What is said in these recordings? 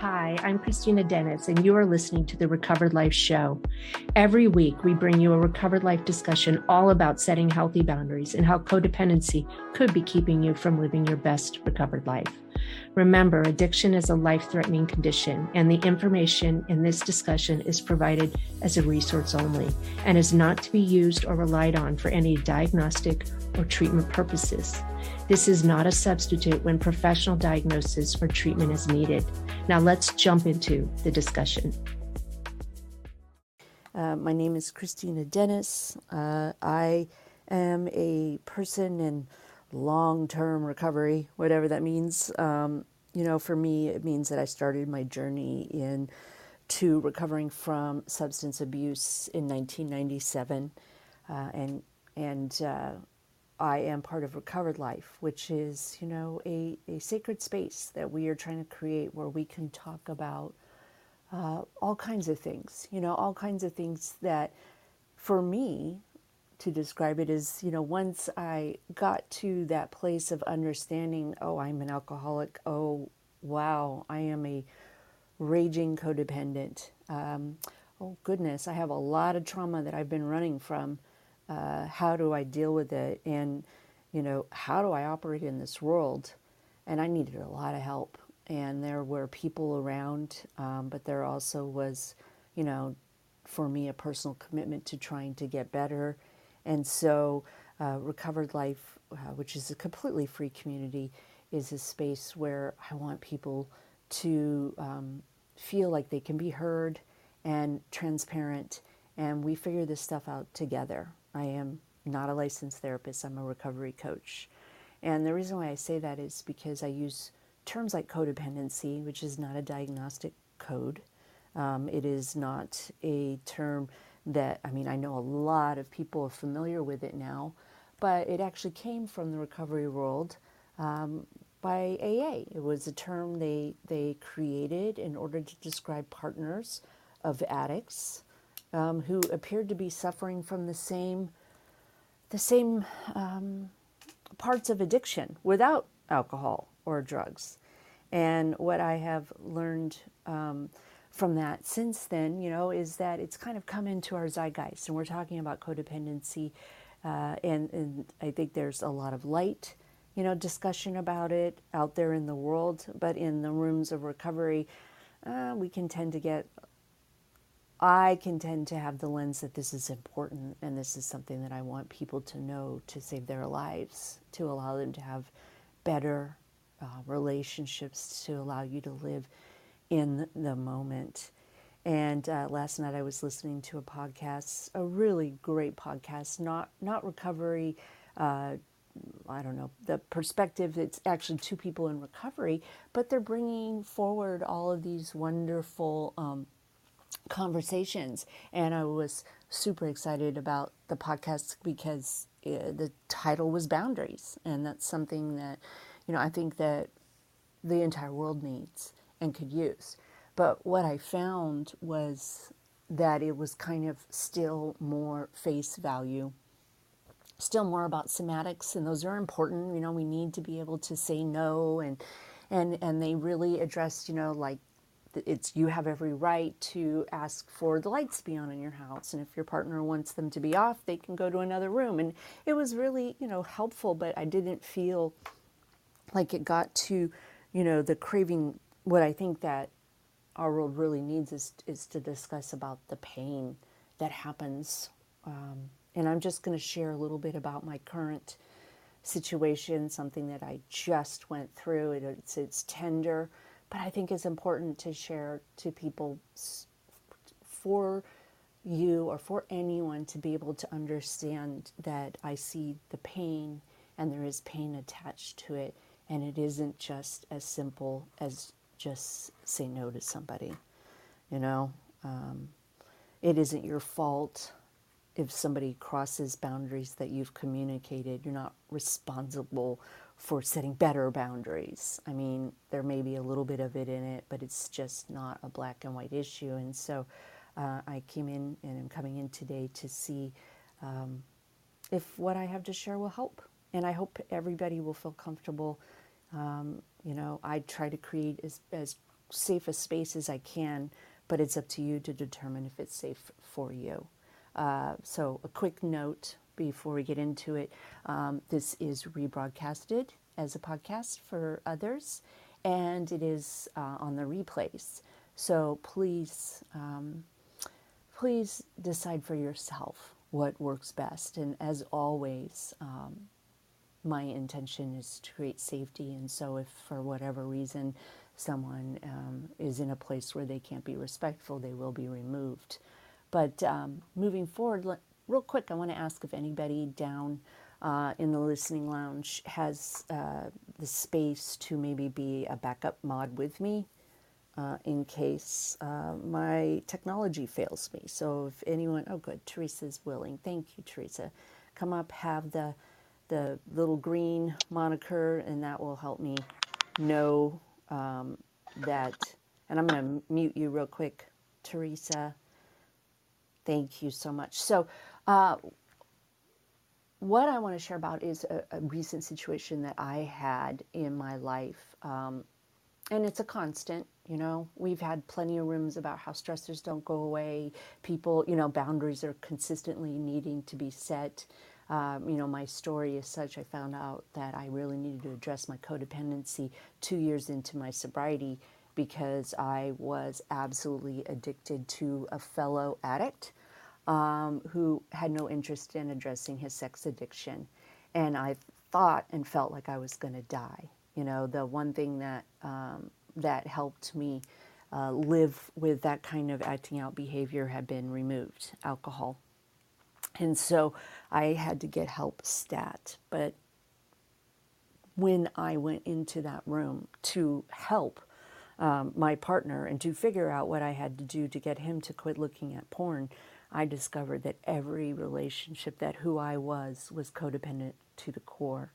Hi, I'm Kristina Dennis, and you are listening to the Recovered Life Show. Every week, we bring you a Recovered Life discussion all about setting healthy boundaries and how codependency could be keeping you from living your best recovered life. Remember, addiction is a life threatening condition, and the information in this discussion is provided as a resource only and is not to be used or relied on for any diagnostic or treatment purposes. This is not a substitute when professional diagnosis or treatment is needed. Now, let's jump into the discussion. Uh, my name is Kristina Dennis. Uh, I am a person in long term recovery, whatever that means. Um, you know, for me, it means that I started my journey in to recovering from substance abuse in 1997, uh, and and uh, I am part of Recovered Life, which is, you know, a, a sacred space that we are trying to create where we can talk about uh, all kinds of things, you know, all kinds of things that for me, to describe it is, you know, once I got to that place of understanding, oh, I'm an alcoholic, oh, wow, I am a raging codependent. Um, oh, goodness, I have a lot of trauma that I've been running from. Uh, how do I deal with it, and you know, how do I operate in this world? And I needed a lot of help, and there were people around, um, but there also was, you know, for me a personal commitment to trying to get better, and so uh, Recovered Life, uh, which is a completely free community, is a space where I want people to um, feel like they can be heard and transparent, and we figure this stuff out together. I am not a licensed therapist, I'm a recovery coach. And the reason why I say that is because I use terms like codependency, which is not a diagnostic code. Um, it is not a term that, I mean, I know a lot of people are familiar with it now, but it actually came from the recovery world um, by AA. It was a term they, they created in order to describe partners of addicts um, who appeared to be suffering from the same the same um, parts of addiction without alcohol or drugs. And what I have learned um, from that since then, you know, is that it's kind of come into our zeitgeist, and we're talking about codependency, uh, and, and I think there's a lot of light, you know, discussion about it out there in the world, but in the rooms of recovery, uh, we can tend to get I can tend to have the lens that this is important and this is something that I want people to know to save their lives, to allow them to have better uh, relationships, to allow you to live in the moment. And uh, last night I was listening to a podcast, a really great podcast, not not recovery. Uh, I don't know the perspective. It's actually two people in recovery, but they're bringing forward all of these wonderful. Um, conversations. And I was super excited about the podcast because uh, the title was Boundaries. And that's something that, you know, I think that the entire world needs and could use. But what I found was that it was kind of still more face value, still more about somatics, and those are important. You know, we need to be able to say no, and and and they really addressed, you know, like it's you have every right to ask for the lights to be on in your house and if your partner wants them to be off they can go to another room and it was really you know helpful but i didn't feel like it got to you know the craving what i think that our world really needs is is to discuss about the pain that happens um, and i'm just going to share a little bit about my current situation something that i just went through. It, it's it's tender but I think it's important to share to people for you or for anyone to be able to understand that I see the pain and there is pain attached to it, and it isn't just as simple as just say no to somebody. You know, um, it isn't your fault if somebody crosses boundaries that you've communicated. You're not responsible for setting better boundaries. I mean, there may be a little bit of it in it, but it's just not a black and white issue. And so uh, I came in and I'm coming in today to see um, if what I have to share will help. And I hope everybody will feel comfortable. Um, you know, I try to create as, as safe a space as I can, but it's up to you to determine if it's safe for you. Uh, so, a quick note before we get into it um, this is rebroadcasted as a podcast for others, and it is uh, on the replays. So, please, um, please decide for yourself what works best. And as always, um, my intention is to create safety. And so, if for whatever reason someone um, is in a place where they can't be respectful, they will be removed. But um, moving forward, real quick, I want to ask if anybody down uh, in the listening lounge has uh, the space to maybe be a backup mod with me uh, in case uh, my technology fails me. So if anyone, oh good, Teresa's willing. Thank you, Teresa. Come up, have the the little green moniker, and that will help me know um, that. And I'm going to mute you real quick, Teresa. Thank you so much. So, uh, what I want to share about is a, a, recent situation that I had in my life. Um, and it's a constant, you know. We've had plenty of rooms about how stressors don't go away. People, you know, boundaries are consistently needing to be set. Um, you know, my story is such I found out that I really needed to address my codependency two years into my sobriety because I was absolutely addicted to a fellow addict um, who had no interest in addressing his sex addiction. And I thought and felt like I was going to die. You know, the one thing that, um, that helped me uh, live with that kind of acting out behavior had been removed alcohol. And so I had to get help stat. But when I went into that room to help um, my partner and to figure out what I had to do to get him to quit looking at porn, I discovered that every relationship, that who I was, was codependent to the core.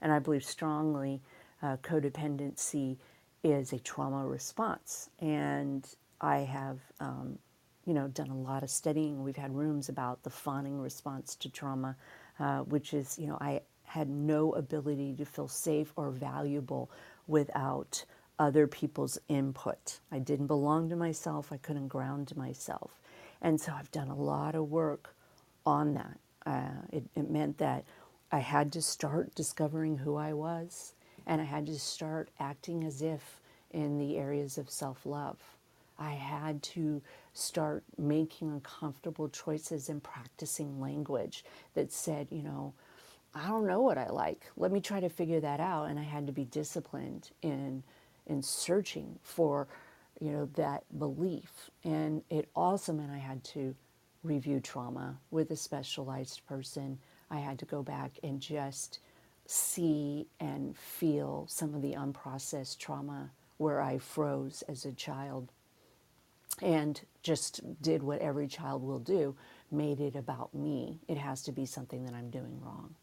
And I believe strongly uh, codependency is a trauma response. And I have, um, you know, done a lot of studying. We've had rooms about the fawning response to trauma, uh, which is, you know, I had no ability to feel safe or valuable without other people's input. I didn't belong to myself. I couldn't ground myself. And so I've done a lot of work on that. Uh, it, it meant that I had to start discovering who I was, and I had to start acting as if in the areas of self love. I had to start making uncomfortable choices and practicing language that said, you know, I don't know what I like. Let me try to figure that out. And I had to be disciplined in in searching for you know, that belief. And it also meant I had to review trauma with a specialized person. I had to go back and just see and feel some of the unprocessed trauma where I froze as a child and just did what every child will do, made it about me. It has to be something that I'm doing wrong.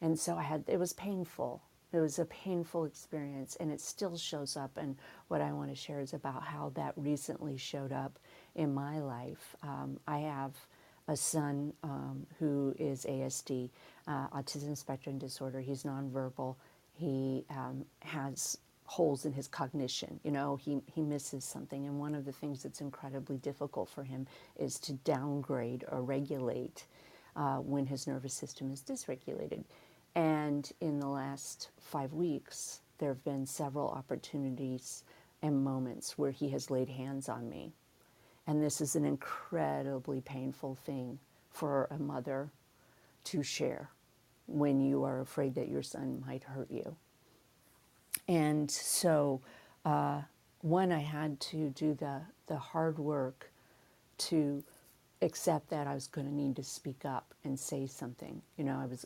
And so I had, it was painful. It was a painful experience, and it still shows up. And what I want to share is about how that recently showed up in my life. Um, I have a son um, who is ASD, uh, autism spectrum disorder. He's nonverbal. He um, has holes in his cognition. You know, he, he misses something. And one of the things that's incredibly difficult for him is to downgrade or regulate uh, when his nervous system is dysregulated. And in the last five weeks, there have been several opportunities and moments where he has laid hands on me. And this is an incredibly painful thing for a mother to share when you are afraid that your son might hurt you. And so, uh, one, I had to do the, the hard work to accept that I was going to need to speak up and say something. You know, I was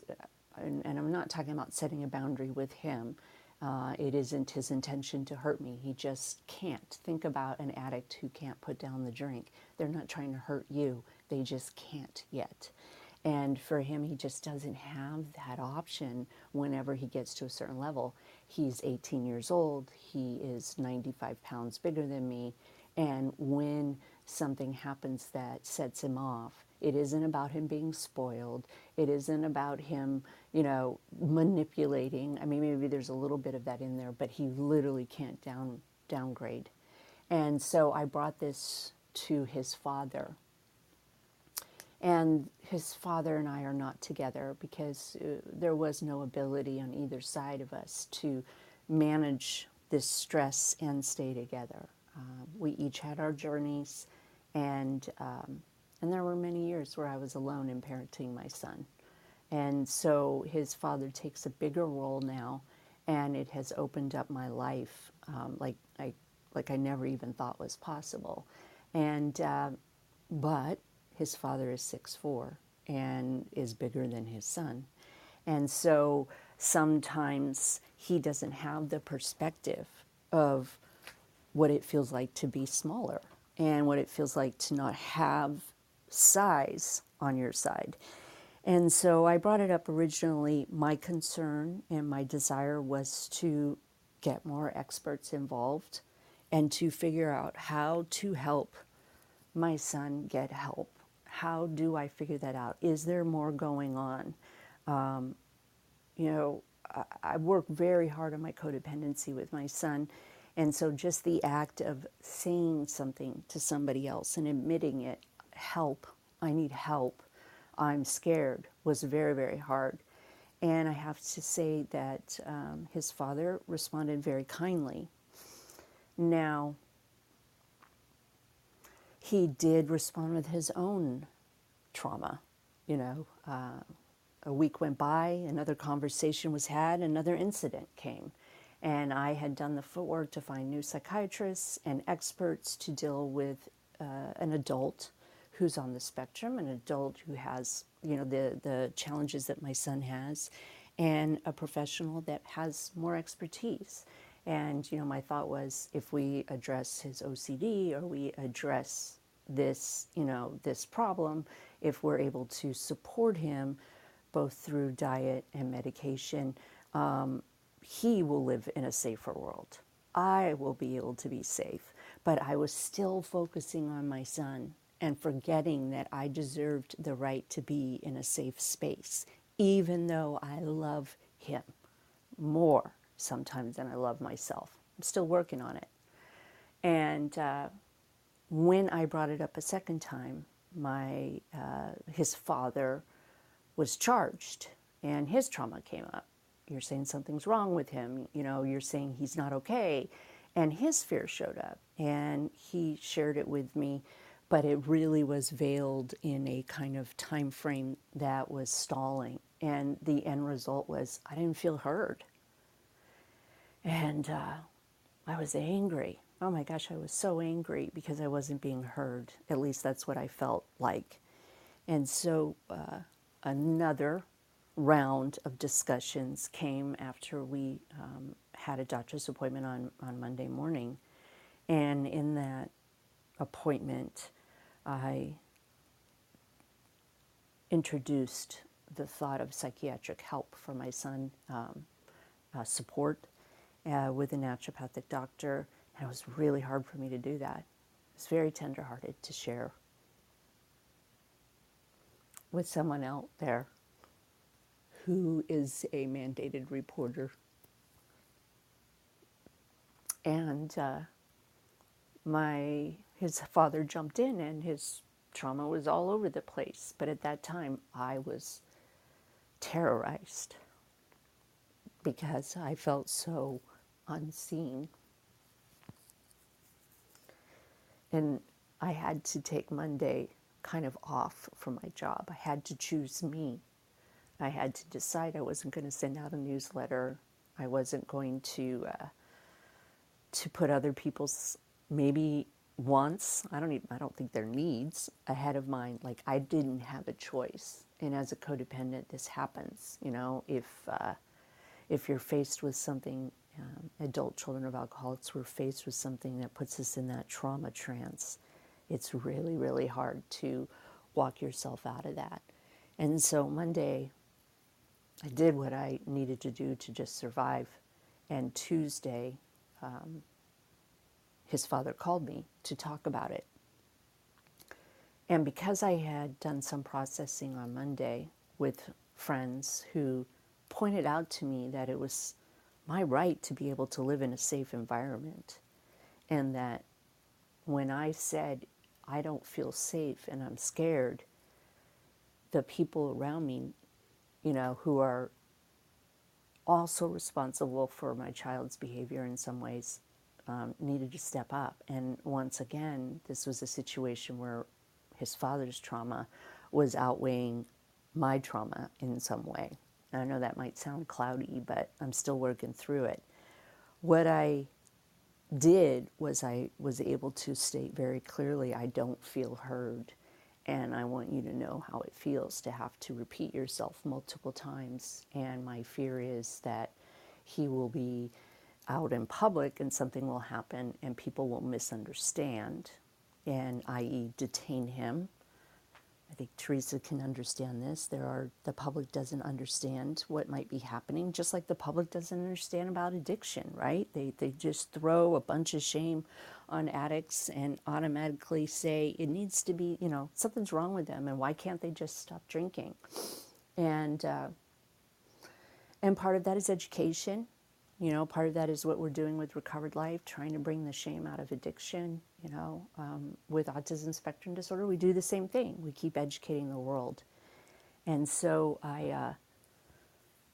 and, and I'm not talking about setting a boundary with him. Uh, it isn't his intention to hurt me. He just can't. Think about an addict who can't put down the drink. They're not trying to hurt you, they just can't yet. And for him, he just doesn't have that option whenever he gets to a certain level. He's 18 years old, he is 95 pounds bigger than me, and when something happens that sets him off, it isn't about him being spoiled. It isn't about him, you know, manipulating. I mean, maybe there's a little bit of that in there, but he literally can't down downgrade. And so I brought this to his father. And his father and I are not together because uh, there was no ability on either side of us to manage this stress and stay together. Um, we each had our journeys, and um, and there were many years where I was alone in parenting my son. And so his father takes a bigger role now, and it has opened up my life um, like I like I never even thought was possible. And uh, but his father is six four and is bigger than his son, and so sometimes he doesn't have the perspective of what it feels like to be smaller and what it feels like to not have size on your side. And so I brought it up originally. My concern and my desire was to get more experts involved and to figure out how to help my son get help. How do I figure that out? Is there more going on? Um, you know, I, work very hard on my codependency with my son. And so just the act of saying something to somebody else and admitting it, help, I need help, I'm scared, was very, very hard. And I have to say that um, his father responded very kindly. Now, he did respond with his own trauma. You know, uh, a week went by, another conversation was had, another incident came. And I had done the footwork to find new psychiatrists and experts to deal with uh, an adult who's on the spectrum, an adult who has, you know, the, the challenges that my son has, and a professional that has more expertise. And, you know, my thought was if we address his OCD or we address this, you know, this problem, if we're able to support him both through diet and medication, um, he will live in a safer world. I will be able to be safe. But I was still focusing on my son and forgetting that I deserved the right to be in a safe space, even though I love him more sometimes than I love myself. I'm still working on it. And uh, when I brought it up a second time, my uh, his father was charged, and his trauma came up. You're saying something's wrong with him. You know, you're saying he's not okay, and his fear showed up, and he shared it with me. But it really was veiled in a kind of time frame that was stalling, and the end result was I didn't feel heard. And uh, I was angry. Oh my gosh, I was so angry because I wasn't being heard. At least that's what I felt like. And so uh, another round of discussions came after we um, had a doctor's appointment on, on Monday morning. And in that appointment, I introduced the thought of psychiatric help for my son, um, uh, support uh, with a naturopathic doctor. And it was really hard for me to do that. It was very tenderhearted to share with someone out there who is a mandated reporter. And uh, my his father jumped in, and his trauma was all over the place. But at that time, I was terrorized because I felt so unseen. And I had to take Monday kind of off from my job. I had to choose me. I had to decide I wasn't going to send out a newsletter. I wasn't going to uh, to put other people's maybe wants. I don't even. I don't think their needs ahead of mine. Like I didn't have a choice. And as a codependent, this happens. You know, if uh, if you're faced with something um, adult children of alcoholics were faced with something that puts us in that trauma trance, it's really, really hard to walk yourself out of that. And so Monday, I did what I needed to do to just survive. And Tuesday, um, his father called me to talk about it. And because I had done some processing on Monday with friends who pointed out to me that it was my right to be able to live in a safe environment and that when I said, I don't feel safe and I'm scared, the people around me, you know, who are also responsible for my child's behavior in some ways, um, needed to step up. And once again, this was a situation where his father's trauma was outweighing my trauma in some way. I know that might sound cloudy, but I'm still working through it. What I did was I was able to state very clearly I don't feel heard. And I want you to know how it feels to have to repeat yourself multiple times. And my fear is that he will be out in public and something will happen and people will misunderstand and i.e. detain him I think Teresa can understand this. There are the public doesn't understand what might be happening, just like the public doesn't understand about addiction, right? They they just throw a bunch of shame on addicts and automatically say it needs to be, you know, something's wrong with them, and why can't they just stop drinking? And uh, and part of that is education. You know, part of that is what we're doing with Recovered Life, trying to bring the shame out of addiction. You know, um, with autism spectrum disorder, we do the same thing. We keep educating the world. And so I, uh,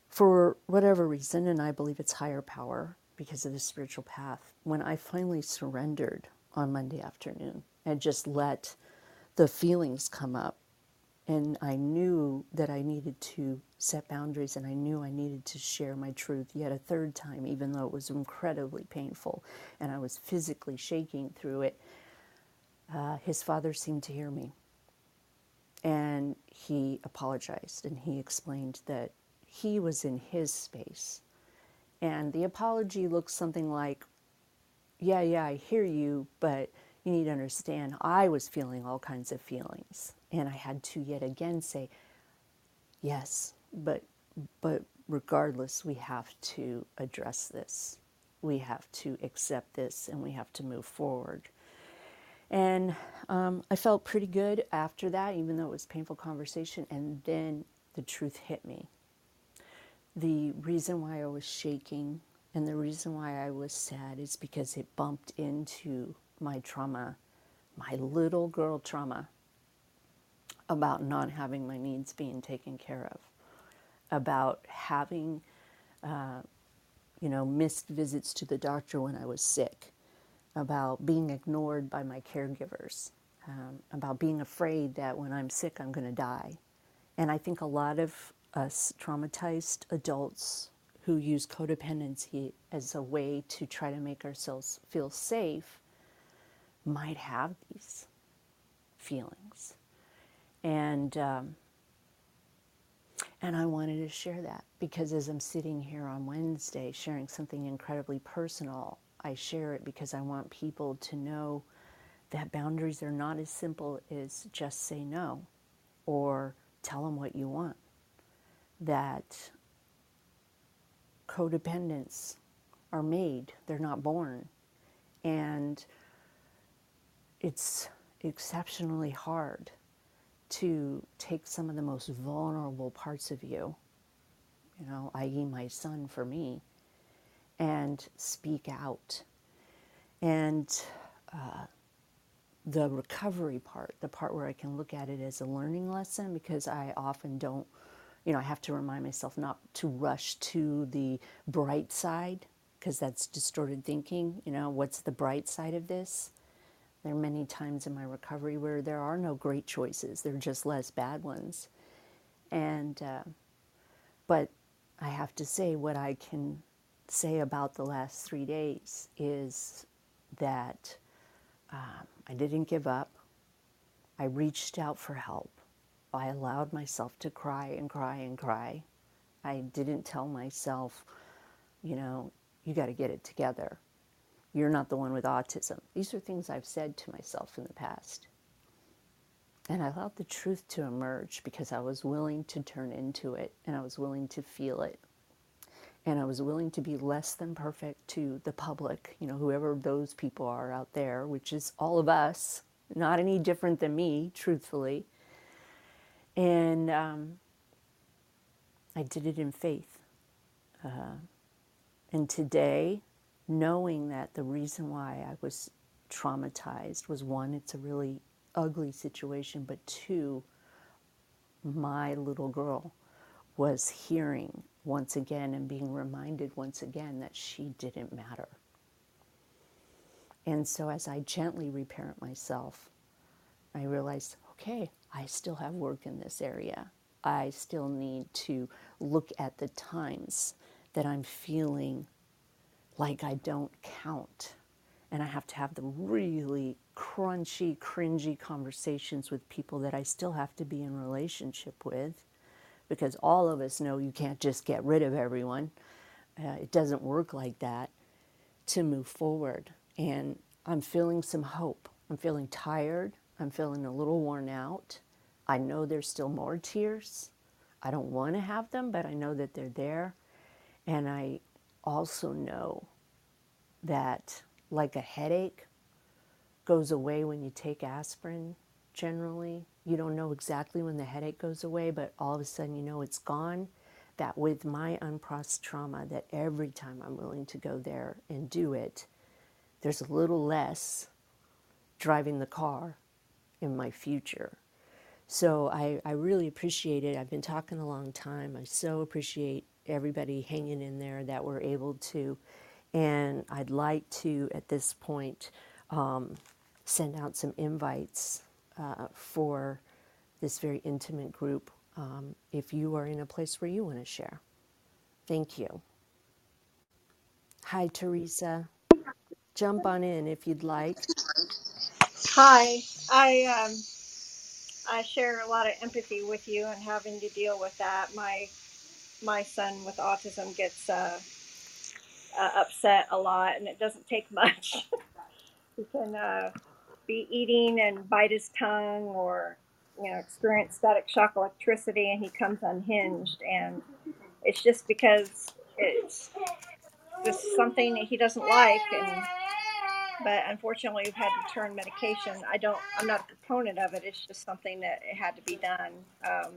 for whatever reason, and I believe it's higher power because of the spiritual path, when I finally surrendered on Monday afternoon and just let the feelings come up and I knew that I needed to set boundaries and I knew I needed to share my truth yet a third time, even though it was incredibly painful and I was physically shaking through it. Uh, his father seemed to hear me. And he apologized and he explained that he was in his space. And the apology looks something like, Yeah, yeah, I hear you, but you need to understand I was feeling all kinds of feelings. And I had to yet again say, yes, but, but regardless, we have to address this. We have to accept this and we have to move forward. And um, I felt pretty good after that, even though it was painful conversation. And then the truth hit me. The reason why I was shaking and the reason why I was sad is because it bumped into my trauma, my little girl trauma about not having my needs being taken care of, about having, uh, you know, missed visits to the doctor when I was sick, about being ignored by my caregivers, um, about being afraid that when I'm sick I'm going to die. And I think a lot of us traumatized adults who use codependency as a way to try to make ourselves feel safe might have these feelings. And, um, and I wanted to share that because as I'm sitting here on Wednesday sharing something incredibly personal, I share it because I want people to know that boundaries are not as simple as just say no or tell them what you want. That codependents are made, they're not born. And it's exceptionally hard to take some of the most vulnerable parts of you, you know, i.e., my son for me, and speak out. And uh, the recovery part, the part where I can look at it as a learning lesson, because I often don't, you know, I have to remind myself not to rush to the bright side, because that's distorted thinking. You know, what's the bright side of this? There are many times in my recovery where there are no great choices, there are just less bad ones. And, uh, but I have to say, what I can say about the last three days is that um, I didn't give up. I reached out for help. I allowed myself to cry and cry and cry. I didn't tell myself, you know, you got to get it together. You're not the one with autism. These are things I've said to myself in the past. And I allowed the truth to emerge because I was willing to turn into it and I was willing to feel it. And I was willing to be less than perfect to the public, you know, whoever those people are out there, which is all of us, not any different than me, truthfully. And um, I did it in faith. Uh, and today, knowing that the reason why I was traumatized was one, it's a really ugly situation, but two, my little girl was hearing once again and being reminded once again that she didn't matter. And so as I gently reparent myself, I realized, okay, I still have work in this area. I still need to look at the times that I'm feeling like I don't count. And I have to have the really crunchy, cringy conversations with people that I still have to be in relationship with because all of us know you can't just get rid of everyone. Uh, it doesn't work like that to move forward. And I'm feeling some hope. I'm feeling tired. I'm feeling a little worn out. I know there's still more tears. I don't want to have them, but I know that they're there. And I also know that, like a headache goes away when you take aspirin, generally, you don't know exactly when the headache goes away, but all of a sudden you know it's gone. That with my unprocessed trauma, that every time I'm willing to go there and do it, there's a little less driving the car in my future. So I, I really appreciate it. I've been talking a long time. I so appreciate everybody hanging in there that we're able to. And I'd like to, at this point, um, send out some invites uh, for this very intimate group um, if you are in a place where you want to share. Thank you. Hi, Teresa. Jump on in if you'd like. Hi, I um, I share a lot of empathy with you and having to deal with that. My my son with autism gets uh, uh, upset a lot, and it doesn't take much. he can uh, be eating and bite his tongue or you know experience static shock electricity and he comes unhinged. And it's just because it's just something that he doesn't like and but unfortunately we've had to turn medication. I don't i'm not a proponent of it. It's just something that it had to be done. Um,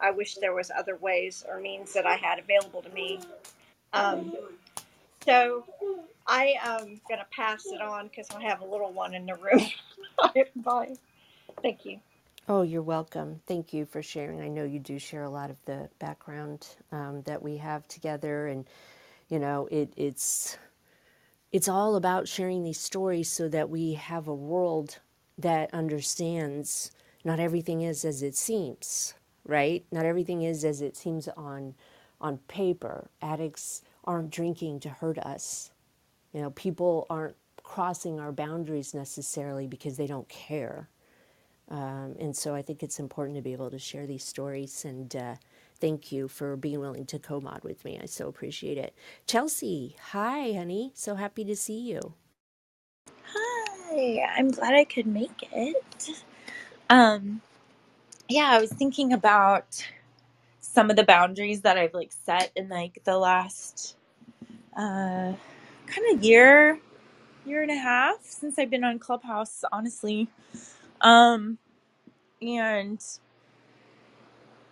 i wish there was other ways or means that i had available to me um, so I am going to pass it on because I have a little one in the room. Bye. Thank you. Oh, you're welcome. Thank you for sharing. I know you do share a lot of the background um, that we have together, and you know, it, it's it's all about sharing these stories so that we have a world that understands not everything is as it seems, right? Not everything is as it seems on on paper. Addicts aren't drinking to hurt us. You know, people aren't crossing our boundaries necessarily because they don't care. Um, and so I think it's important to be able to share these stories. And uh, thank you for being willing to co mod with me. I so appreciate it. Chelsea, hi, honey. So happy to see you. Hi, I'm glad I could make it. Um, yeah, I was thinking about some of the boundaries that I've like set in like the last uh kind of year year and a half since I've been on Clubhouse, honestly. Um and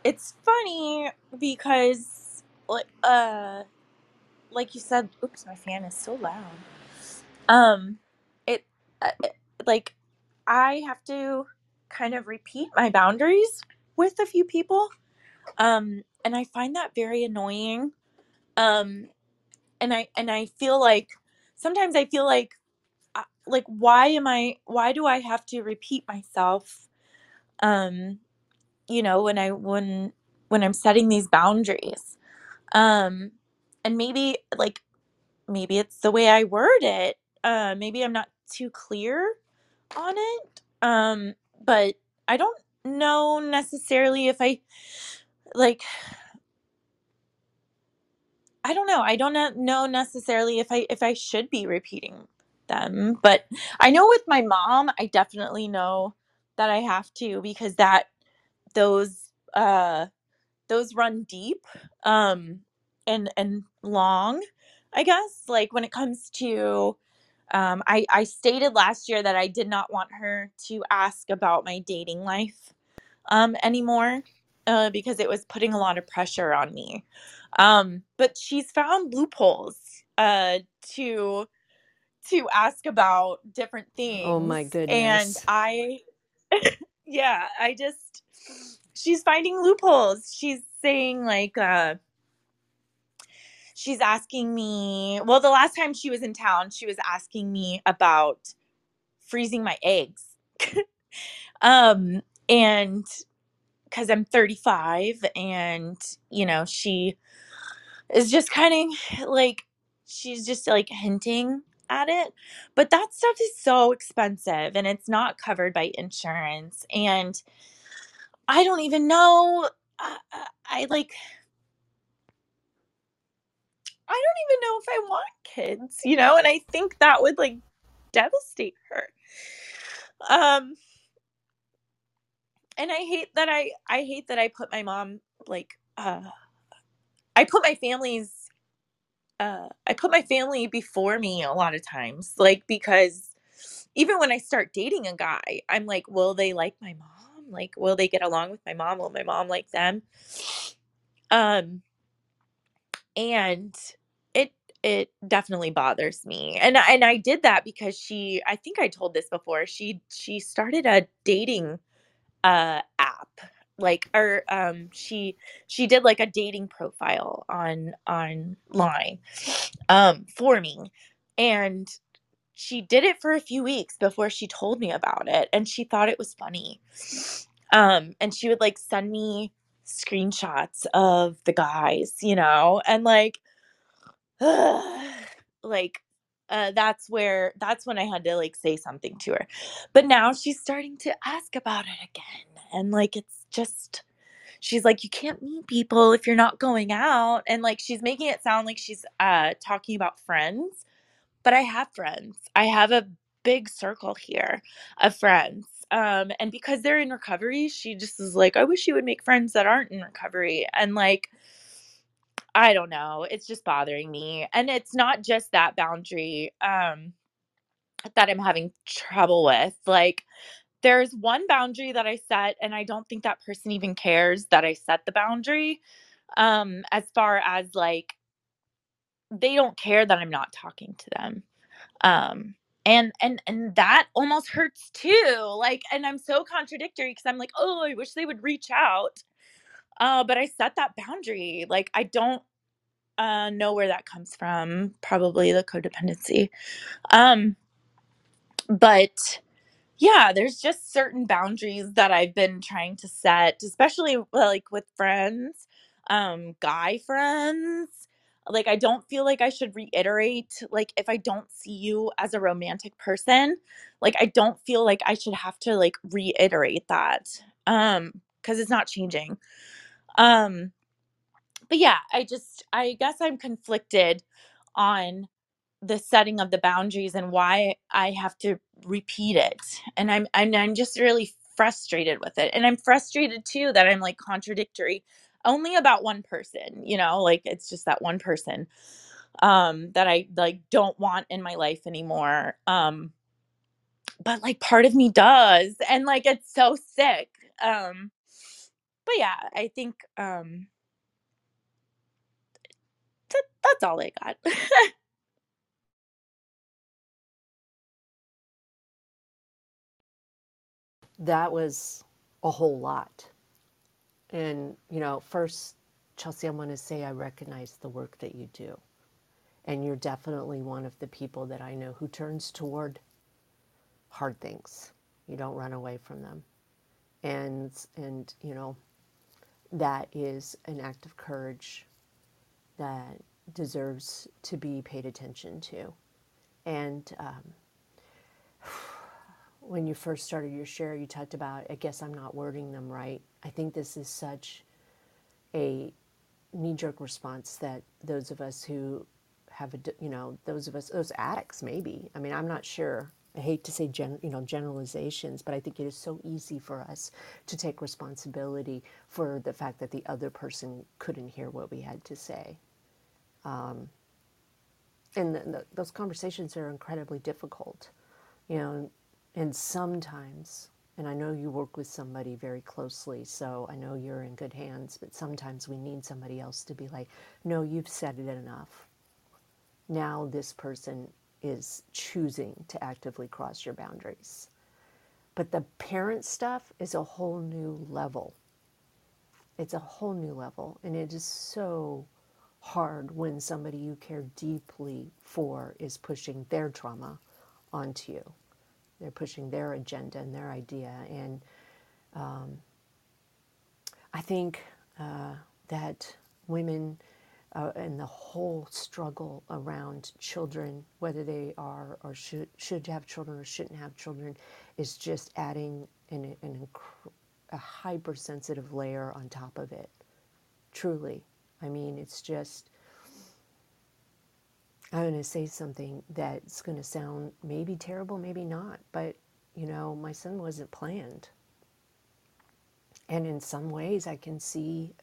it's funny because like uh like you said, oops, my fan is so loud. Um it, uh, it like I have to kind of repeat my boundaries with a few people. Um and I find that very annoying. Um and I and I feel like sometimes I feel like uh, like why am I why do I have to repeat myself um you know when I when when I'm setting these boundaries um and maybe like maybe it's the way I word it uh maybe I'm not too clear on it um but I don't know necessarily if I like I don't know. I don't know necessarily if I if I should be repeating them, but I know with my mom, I definitely know that I have to because that those uh those run deep um and and long, I guess. Like when it comes to um I I stated last year that I did not want her to ask about my dating life um anymore uh because it was putting a lot of pressure on me. Um, but she's found loopholes uh, to to ask about different things. Oh my goodness! And. I, yeah, I just, she's finding loopholes. She's saying, like, uh, she's asking me, well, the last time she was in town, she was asking me about freezing my eggs. um, and because I'm 35 and, you know, she is just kind of like, she's just like hinting at it. But that stuff is so expensive and it's not covered by insurance. And I don't even know. I, I I, like, I don't even know if I want kids, you know? And I think that would like devastate her. Um, and I hate that I I hate that I put my mom like uh I put my family's uh I put my family before me a lot of times like because even when I start dating a guy I'm like will they like my mom like will they get along with my mom will my mom like them um and it it definitely bothers me and and I did that because she I think I told this before she she started a dating uh app like or um she she did like a dating profile on online um for me and she did it for a few weeks before she told me about it and she thought it was funny um and she would like send me screenshots of the guys you know and like like uh, that's where that's when I had to like say something to her. But now she's starting to ask about it again. And like it's just she's like you can't meet people if you're not going out and like she's making it sound like she's uh talking about friends, but I have friends. I have a big circle here of friends. Um and because they're in recovery, she just is like I wish you would make friends that aren't in recovery and like I don't know. It's just bothering me. And it's not just that boundary um that I'm having trouble with. Like there's one boundary that I set and I don't think that person even cares that I set the boundary. Um as far as like they don't care that I'm not talking to them. Um and and and that almost hurts too. Like and I'm so contradictory because I'm like, "Oh, I wish they would reach out." Uh but I set that boundary. Like I don't uh, know where that comes from. Probably the codependency. Um, but yeah, there's just certain boundaries that I've been trying to set, especially like with friends, um, guy friends. Like, I don't feel like I should reiterate, like, if I don't see you as a romantic person, like, I don't feel like I should have to, like, reiterate that, um, because it's not changing. Um, but yeah, I just I guess I'm conflicted on the setting of the boundaries and why I have to repeat it. And I'm and I'm just really frustrated with it. And I'm frustrated too that I'm like contradictory only about one person, you know, like it's just that one person um that I like don't want in my life anymore. Um but like part of me does and like it's so sick. Um but yeah, I think um that, that's all I got. That was a whole lot. And, you know, first, Chelsea, I want to say I recognize the work that you do. And you're definitely one of the people that I know who turns toward hard things. You don't run away from them. And, and you know, that is an act of courage that deserves to be paid attention to. And um, when you first started your share, you talked about, I guess I'm not wording them right. I think this is such a knee jerk response that those of us who have a, you know, those of us, those addicts maybe. I mean, I'm not sure. I hate to say, gen, you know, generalizations, but I think it is so easy for us to take responsibility for the fact that the other person couldn't hear what we had to say. Um, and those conversations are incredibly difficult, you know, and sometimes, and I know you work with somebody very closely, so I know you're in good hands, but sometimes we need somebody else to be like, no, you've said it enough. Now this person is choosing to actively cross your boundaries. But the parent stuff is a whole new level. It's a whole new level. And it is so hard when somebody you care deeply for is pushing their trauma onto you. They're pushing their agenda and their idea. And um, I think uh, that women uh, and the whole struggle around children, whether they are or should, should have children or shouldn't have children, is just adding an, an a hypersensitive layer on top of it. Truly. I mean, it's just. I'm going to say something that's going to sound maybe terrible, maybe not, but you know, my son wasn't planned. And in some ways, I can see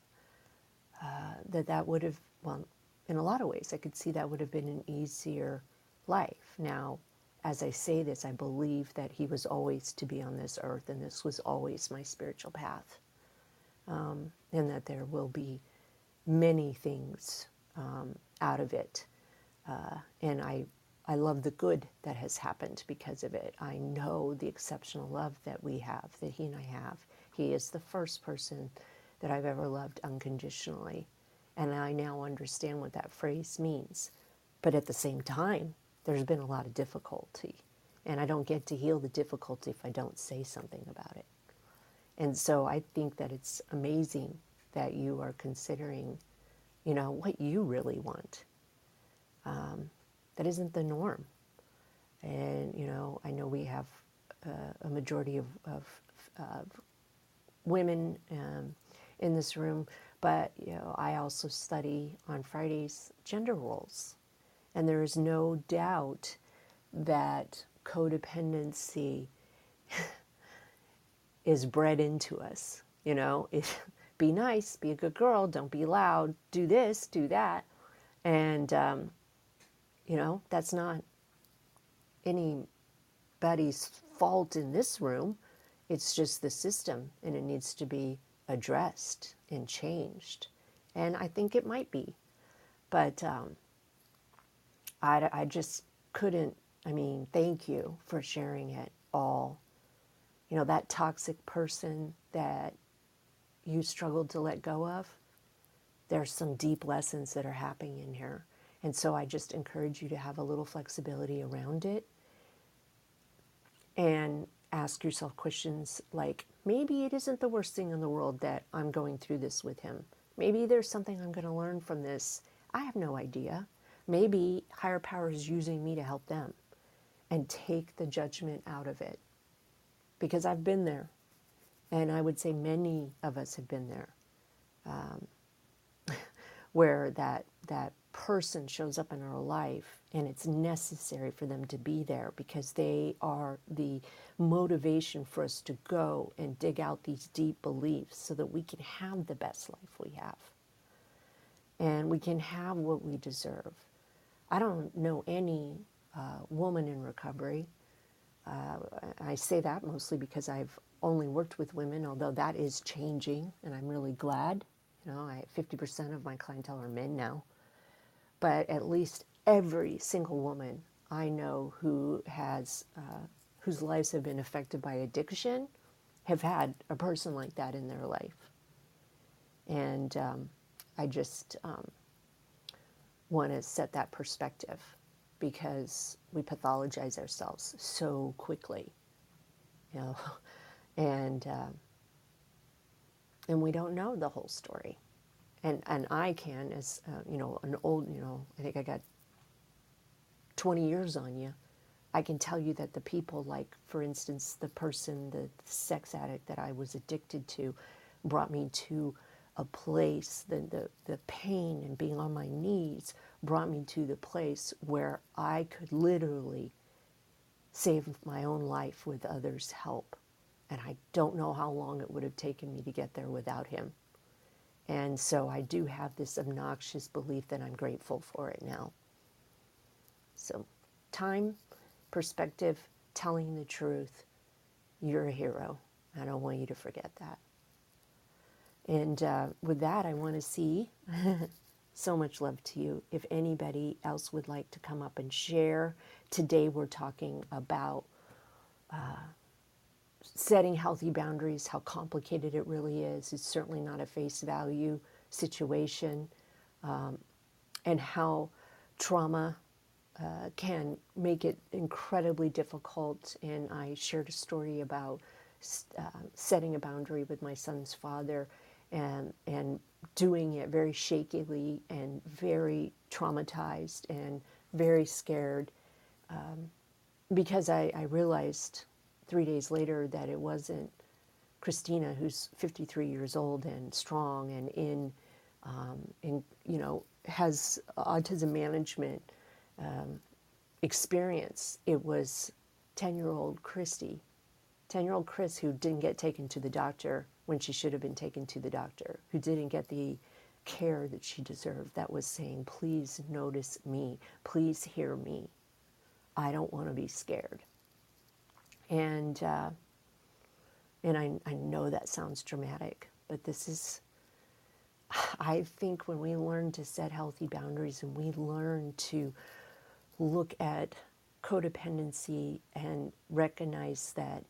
uh, that that would have, well, in a lot of ways, I could see that would have been an easier life. Now, as I say this, I believe that He was always to be on this earth, and this was always my spiritual path, um, and that there will be many things um, out of it. Uh, and I, I love the good that has happened because of it. I know the exceptional love that we have, that He and I have. He is the first person that I've ever loved unconditionally. And I now understand what that phrase means. But at the same time, there's been a lot of difficulty. And I don't get to heal the difficulty if I don't say something about it. And so I think that it's amazing that you are considering, you know, what you really want. Um, that isn't the norm. And, you know, I know we have uh, a majority of, of, of women um, in this room, but you know, I also study on Fridays gender roles. And there is no doubt that codependency is bred into us. You know, be nice, be a good girl, don't be loud, do this, do that. And, um, you know, that's not anybody's fault in this room. It's just the system, and it needs to be addressed and changed. And I think it might be. But um, I, I just couldn't, I mean, thank you for sharing it all. You know, that toxic person that you struggled to let go of, there's some deep lessons that are happening in here. And so I just encourage you to have a little flexibility around it and ask yourself questions like maybe it isn't the worst thing in the world that I'm going through this with him. Maybe there's something I'm going to learn from this. I have no idea. Maybe higher power is using me to help them and take the judgment out of it. Because I've been there. And I would say many of us have been there. Um, where that, that person shows up in our life and it's necessary for them to be there because they are the motivation for us to go and dig out these deep beliefs so that we can have the best life we have and we can have what we deserve. I don't know any uh, woman in recovery. Uh, I say that mostly because I've only worked with women, although that is changing, and I'm really glad. You know, I, 50% of my clientele are men now but at least every single woman I know who has uh, whose lives have been affected by addiction have had a person like that in their life, and um, I just um, want to set that perspective because we pathologize ourselves so quickly, you know, and uh, and we don't know the whole story and and I can as uh, you know an old you know I think I got 20 years on you I can tell you that the people like for instance the person the sex addict that I was addicted to brought me to a place the, the the pain and being on my knees brought me to the place where I could literally save my own life with others help. And I don't know how long it would have taken me to get there without him and so I do have this obnoxious belief that I'm grateful for it now. So, time, perspective, telling the truth, you're a hero. I don't want you to forget that. And uh, with that, I want to see So much love to you. If anybody else would like to come up and share, today we're talking about setting healthy boundaries, how complicated it really is. It's certainly not a face value situation, and how trauma uh, can make it incredibly difficult. And I shared a story about uh, setting a boundary with my son's father and, and doing it very shakily and very traumatized and very scared because I, I realized three days later that it wasn't Kristina, who's 53 years old and strong and in, um, in you know, has autism management experience. It was 10 year old Christy, 10 year old Chris, who didn't get taken to the doctor when she should have been taken to the doctor, who didn't get the care that she deserved, that was saying, Please notice me, please hear me. I don't want to be scared. And, uh, and I, I know that sounds dramatic, but this is, I think when we learn to set healthy boundaries and we learn to look at codependency and recognize that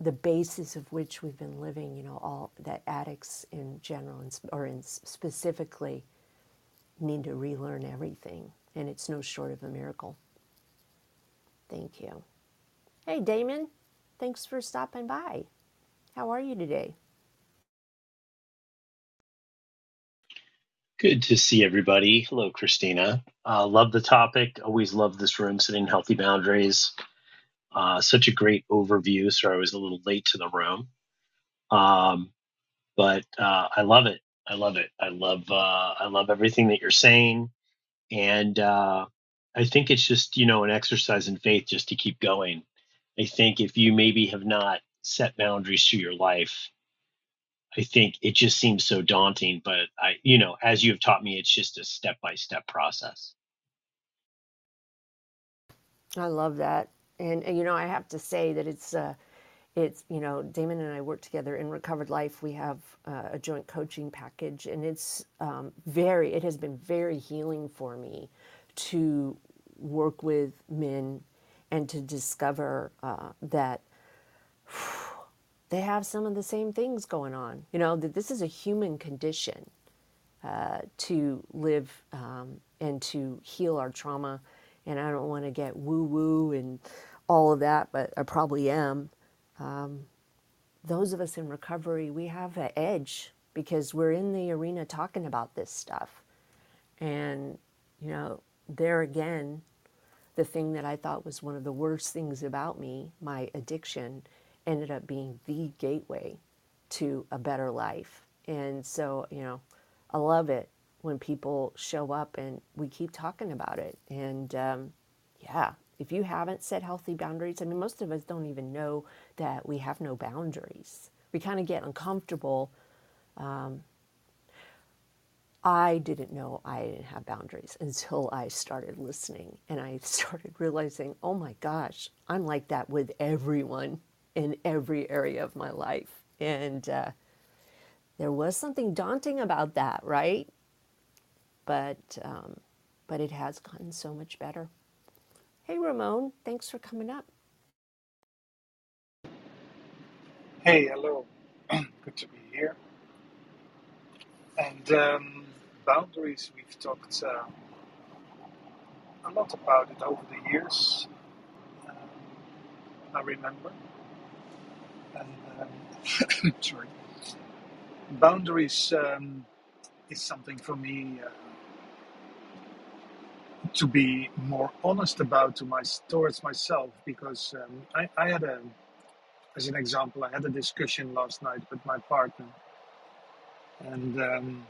the basis of which we've been living, you know, all that addicts in general and, or in specifically need to relearn everything. And it's no short of a miracle. Thank you. Hey, Damon, thanks for stopping by. How are you today? Good to see everybody. Hello, Kristina. Uh, love the topic. Always love this room, setting healthy boundaries. Uh, such a great overview. Sorry, I was a little late to the room, um, but uh, I love it. I love it. I love. Uh, I love everything that you're saying, and uh, I think it's just you know an exercise in faith just to keep going. I think if you maybe have not set boundaries to your life, I think it just seems so daunting, but I, you know, as you have taught me, it's just a step by step process. I love that. And, and, you know, I have to say that it's, uh, it's, you know, Damon and I work together in Recovered Life. We have uh, a joint coaching package, and it's um, very, it has been very healing for me to work with men and to discover uh, that they have some of the same things going on. You know, that this is a human condition uh, to live um, and to heal our trauma. And I don't want to get woo woo and all of that, but I probably am. Um, those of us in recovery, we have an edge because we're in the arena talking about this stuff. And, you know, there again, the thing that I thought was one of the worst things about me, my addiction, ended up being the gateway to a better life. And so, you know, I love it when people show up and we keep talking about it. And um, yeah, if you haven't set healthy boundaries, I mean, most of us don't even know that we have no boundaries. We kind of get uncomfortable. Um, I didn't know I didn't have boundaries until I started listening and I started realizing, oh my gosh, I'm like that with everyone in every area of my life. And uh, there was something daunting about that, right? But um, but it has gotten so much better. Hey, Ramon, thanks for coming up. Hey, hello. Good to be here. And um, boundaries, we've talked uh, a lot about it over the years. Um, I remember. And um, sorry, boundaries um, is something for me uh, to be more honest about to my towards myself because um, I, I had a, as an example, I had a discussion last night with my partner, and um,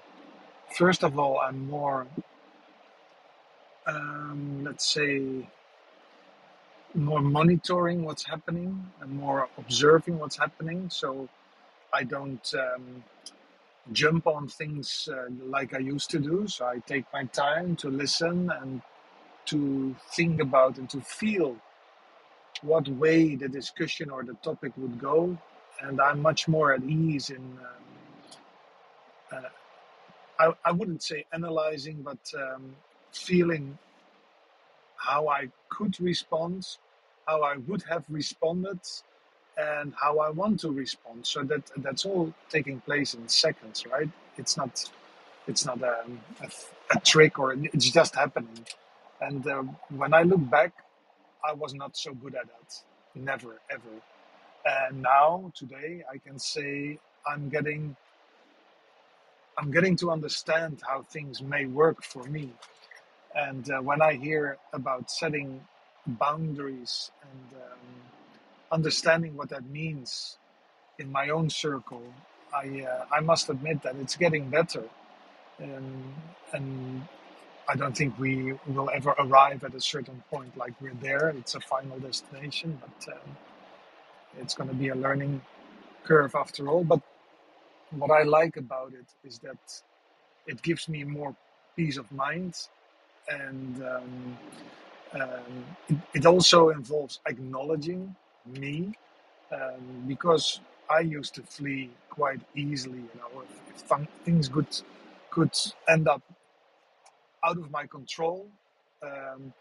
first of all, I'm more, um, let's say, more monitoring what's happening and more observing what's happening, so I don't. Um, jump on things uh, like I used to do. So I take my time to listen and to think about and to feel what way the discussion or the topic would go. And I'm much more at ease in. Um, uh, I, I wouldn't say analyzing, but um, feeling how I could respond, how I would have responded, and how I want to respond. So that that's all taking place in seconds, right? It's not it's not um, a, a trick or it's just happening. And uh, when I look back, I was not so good at that, never ever. And now today, I can say I'm getting I'm getting to understand how things may work for me. And uh, when I hear about setting boundaries and um, understanding what that means in my own circle, I uh, I must admit that it's getting better, and and I don't think we will ever arrive at a certain point like we're there. It's a final destination, but um, it's going to be a learning curve after all. But what I like about it is that it gives me more peace of mind, and um, um, it, it also involves acknowledging me um, because I used to flee quite easily. You know, if, if th- things could could end up out of my control, um,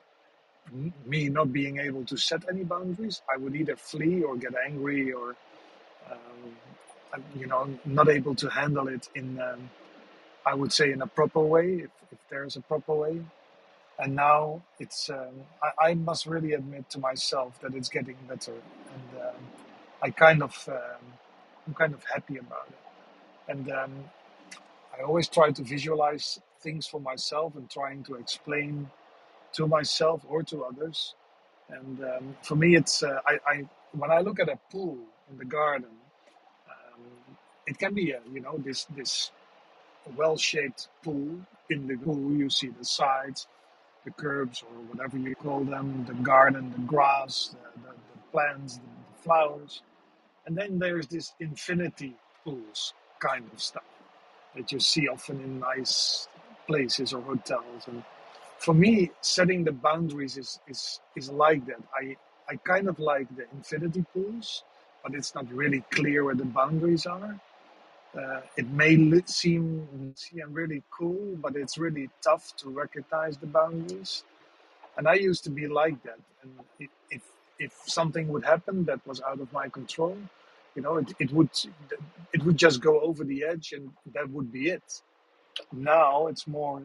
me not being able to set any boundaries, I would either flee or get angry or um, you know not able to handle it in um, I would say in a proper way if, if there's a proper way. And now it's um, I, I must really admit to myself that it's getting better, and um, I kind of um, I'm kind of happy about it. And um, I always try to visualize things for myself and trying to explain to myself or to others. And um, for me, it's uh, I, I when I look at a pool in the garden, it can be a you know this this well-shaped pool. In the pool, you see the sides, the curbs, or whatever you call them, the garden, the grass, the, the, the plants, the, the flowers, and then there's this infinity pools kind of stuff that you see often in nice places or hotels. And for me, setting the boundaries is is is like that. I I kind of like the infinity pools, but it's not really clear where the boundaries are. Uh, it may seem seem really cool, but it's really tough to recognize the boundaries. And I used to be like that. And if if something would happen that was out of my control, you know, it, it would it would just go over the edge, and that would be it. Now it's more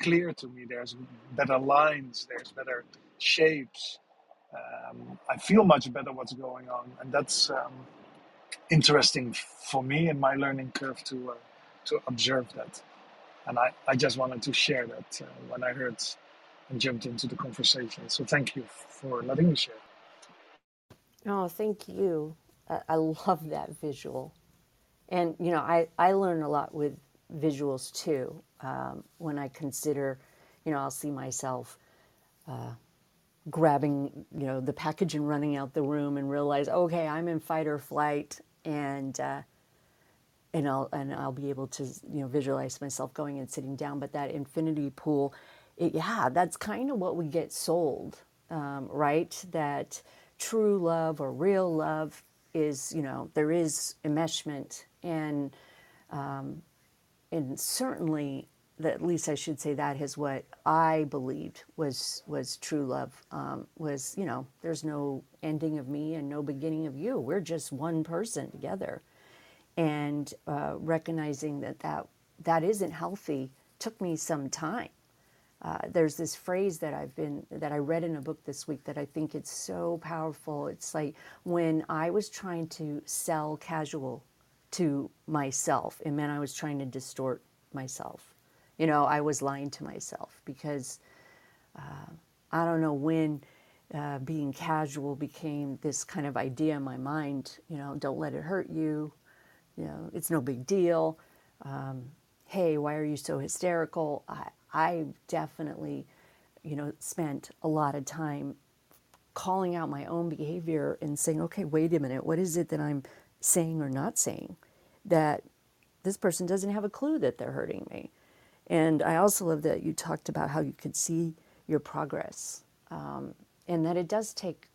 clear to me. There's better lines. There's better shapes. Um, I feel much better what's going on, and that's um, interesting for me in my learning curve to uh, to observe that. And I, I just wanted to share that uh, when I heard and jumped into the conversation. So thank you for letting me share. Oh, thank you. I, love that visual. And, you know, I, I learn a lot with visuals too. Um, when I consider, you know, I'll see myself grabbing, you know, the package and running out the room and realize, okay, I'm in fight or flight. And, uh, and I'll and I'll be able to you know visualize myself going and sitting down. But that infinity pool, it, yeah, that's kind of what we get sold, um, right? That true love or real love is you know there is enmeshment and and certainly at least I should say that is what I believed was was true love um, was you know there's no ending of me and no beginning of you we're just one person together and uh, recognizing that, that that isn't healthy took me some time uh, there's this phrase that I've been that I read in a book this week that I think it's so powerful. It's like when I was trying to sell casual to myself, it meant I was trying to distort myself. You know, I was lying to myself because I don't know when uh, being casual became this kind of idea in my mind. You know, don't let it hurt you. You know, it's no big deal. Hey, why are you so hysterical? I, I definitely, you know, spent a lot of time calling out my own behavior and saying, okay, wait a minute, what is it that I'm saying or not saying that this person doesn't have a clue that they're hurting me? And I also love that you talked about how you could see your progress um, and that it does take,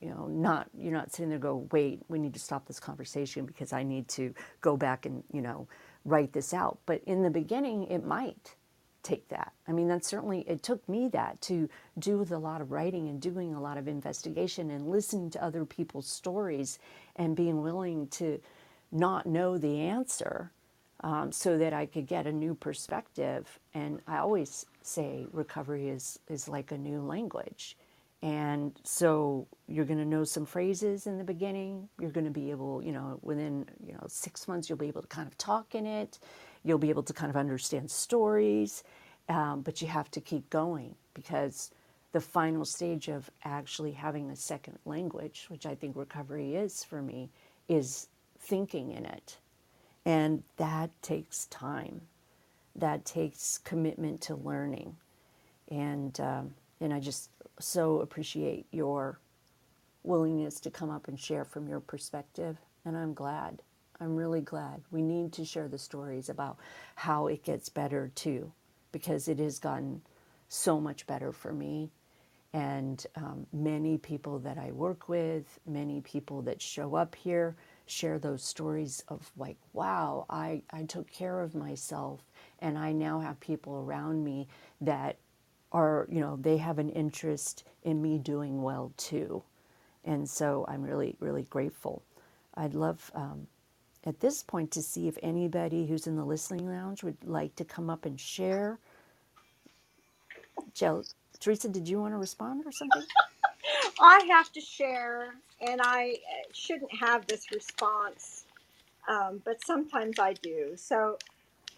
you know, not, you're not sitting there go, wait, we need to stop this conversation because I need to go back and, you know, write this out. But in the beginning, it might take that. I mean, that certainly, it took me that to do with a lot of writing and doing a lot of investigation and listening to other people's stories and being willing to not know the answer um, so that I could get a new perspective. And I always say recovery is, is like a new language. And so you're going to know some phrases in the beginning. You're going to be able, you know, within, you know, six months, you'll be able to kind of talk in it. You'll be able to kind of understand stories. Um, but you have to keep going because the final stage of actually having a second language, which I think recovery is for me, is thinking in it. And that takes time. That takes commitment to learning. And, um, and I just so appreciate your willingness to come up and share from your perspective. And I'm glad. I'm really glad. We need to share the stories about how it gets better too, because it has gotten so much better for me. And um, many people that I work with, many people that show up here, share those stories of like, wow, I, I took care of myself and I now have people around me that are, you know, they have an interest in me doing well too. And so I'm really, really grateful. I'd love um, at this point to see if anybody who's in the listening lounge would like to come up and share. Jill, Teresa, did you want to respond or something? I have to share, and I uh, shouldn't have this response, um, but sometimes I do. So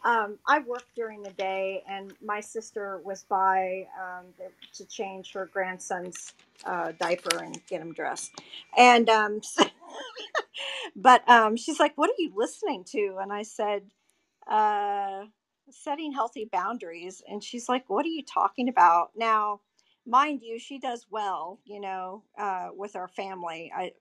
um, I work during the day, and my sister was by um, to change her grandson's uh, diaper and get him dressed. And um, but um, she's like, "What are you listening to?" And I said, uh, "Setting healthy boundaries." And she's like, "What are you talking about?" Now, mind you, she does well, you know, uh, with our family. I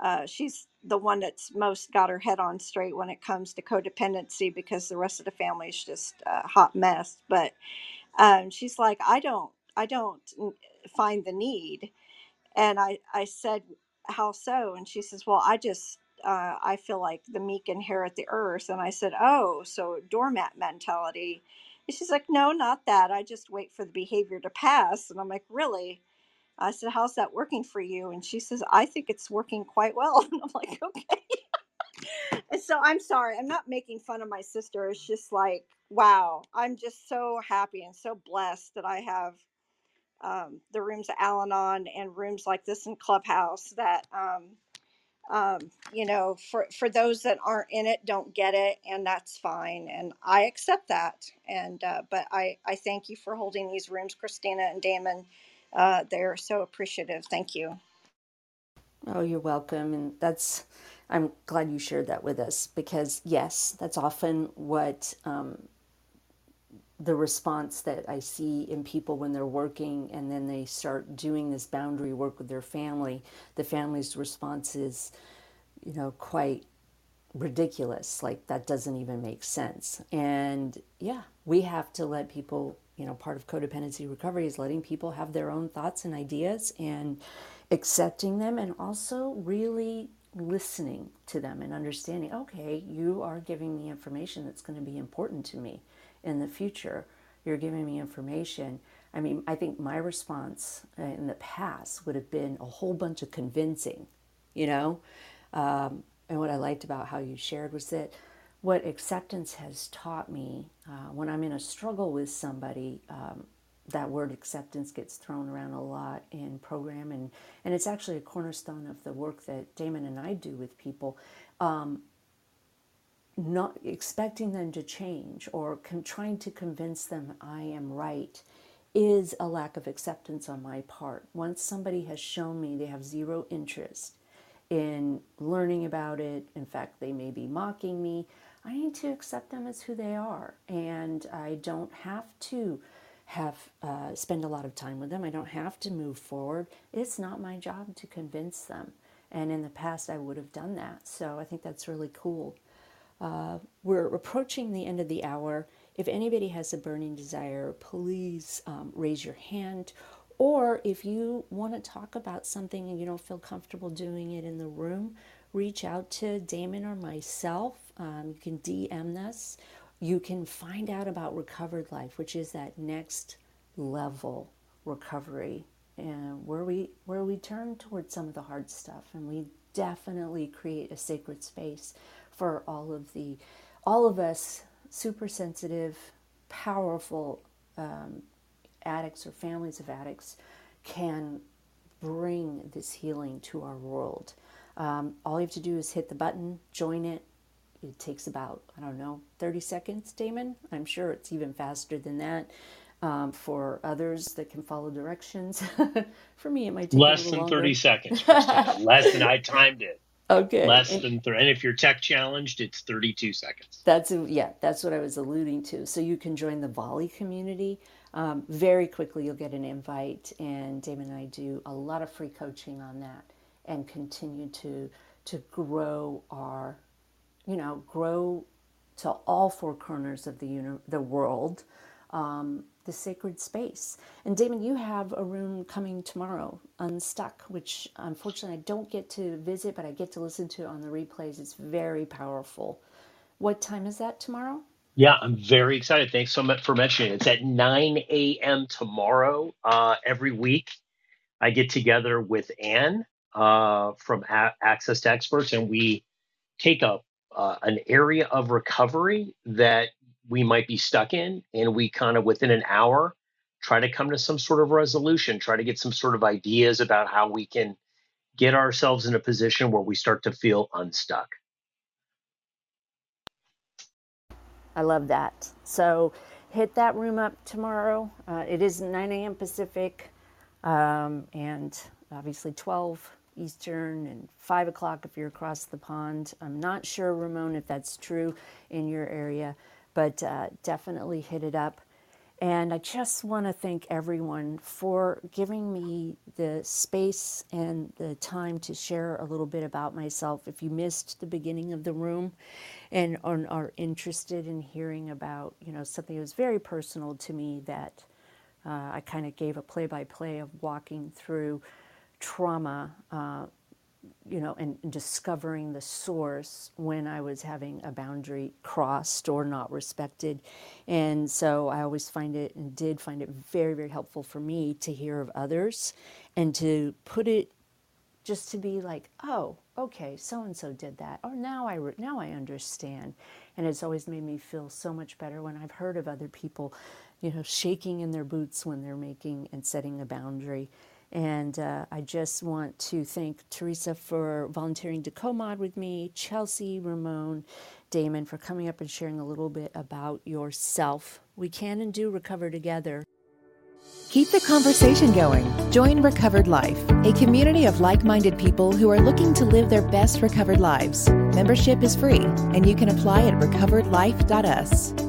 uh, she's the one that's most got her head on straight when it comes to codependency because the rest of the family is just a hot mess. But um, she's like, I don't, I don't find the need. And I, I said, how so? And she says, well, I just, uh, I feel like the meek inherit the earth. And I said, oh, so doormat mentality. She's like, no, not that. I just wait for the behavior to pass. And I'm like, really? I said, How's that working for you? And she says, I think it's working quite well. And I'm like, Okay. and so I'm sorry. I'm not making fun of my sister. It's just like, wow. I'm just so happy and so blessed that I have um, the rooms Al Anon and rooms like this in Clubhouse that, um, um, you know, for, for those that aren't in it, don't get it, and that's fine. And I accept that. And, uh, but I, I thank you for holding these rooms, Kristina and Damon uh, they're so appreciative. Thank you. Oh, you're welcome. And that's, I'm glad you shared that with us because, yes, that's often what um, the response that I see in people when they're working and then they start doing this boundary work with their family. The family's response is, you know, quite ridiculous. Like, that doesn't even make sense. And yeah, we have to let people you know, part of codependency recovery is letting people have their own thoughts and ideas and accepting them and also really listening to them and understanding, okay, you are giving me information that's going to be important to me in the future. You're giving me information. I mean, I think my response in the past would have been a whole bunch of convincing, you know? Um, and what I liked about how you shared was that what acceptance has taught me uh, when I'm in a struggle with somebody, um, that word acceptance gets thrown around a lot in program, and, and it's actually a cornerstone of the work that Damon and I do with people. Um, not expecting them to change or con- trying to convince them I am right is a lack of acceptance on my part. Once somebody has shown me they have zero interest in learning about it, in fact, they may be mocking me, I need to accept them as who they are. And I don't have to have uh, spend a lot of time with them. I don't have to move forward. It's not my job to convince them. And in the past, I would have done that. So I think that's really cool. Uh, we're approaching the end of the hour. If anybody has a burning desire, please um, raise your hand. Or if you want to talk about something and you don't feel comfortable doing it in the room, reach out to Damon or myself. Um, you can DM us. You can find out about Recovered Life, which is that next level recovery and where we where we turn towards some of the hard stuff and we definitely create a sacred space for all of the all of us super sensitive powerful um, addicts or families of addicts can bring this healing to our world um, all you have to do is hit the button join it it takes about i don't know 30 seconds damon i'm sure it's even faster than that um, for others that can follow directions. for me, it might take less than longer. 30 seconds. less than I timed it. Okay. Less and, than three. And if you're tech challenged, it's 32 seconds. That's yeah, that's what I was alluding to. So you can join the volley community. Um, very quickly, you'll get an invite, and Damon and I do a lot of free coaching on that, and continue to to grow our, you know, grow to all four corners of the uni- the world. Um, the sacred space. And Damon, you have a room coming tomorrow, Unstuck, which unfortunately I don't get to visit, but I get to listen to on the replays. It's very powerful. What time is that tomorrow? Yeah, I'm very excited. Thanks so much for mentioning it. It's at 9 a.m. tomorrow. Uh, every week, I get together with Anne uh, from a- Access to Experts, and we take up uh, an area of recovery that we might be stuck in and we kind of within an hour try to come to some sort of resolution try to get some sort of ideas about how we can get ourselves in a position where we start to feel unstuck. I love that. So hit that room up tomorrow. Uh, it is 9 a.m pacific um, and obviously 12 Eastern and 5 o'clock if you're across the pond. I'm not sure, Ramon, if that's true in your area, but uh, definitely hit it up. And I just want to thank everyone for giving me the space and the time to share a little bit about myself. If you missed the beginning of the room and are interested in hearing about, you know, something that was very personal to me that uh, I kind of gave a play-by-play of walking through trauma uh, you know, and, discovering the source when I was having a boundary crossed or not respected. And so I always find it and did find it very, very helpful for me to hear of others and to put it just to be like, oh, okay, so and so did that, or now I now I understand, and it's always made me feel so much better when I've heard of other people, you know, shaking in their boots when they're making and setting a boundary and uh, I just want to thank Teresa for volunteering to co mod with me, Chelsea, Ramon, Damon for coming up and sharing a little bit about yourself. We can and do recover together. Keep the conversation going. Join Recovered Life, a community of like minded people who are looking to live their best recovered lives. Membership is free, and you can apply at recoveredlife.us.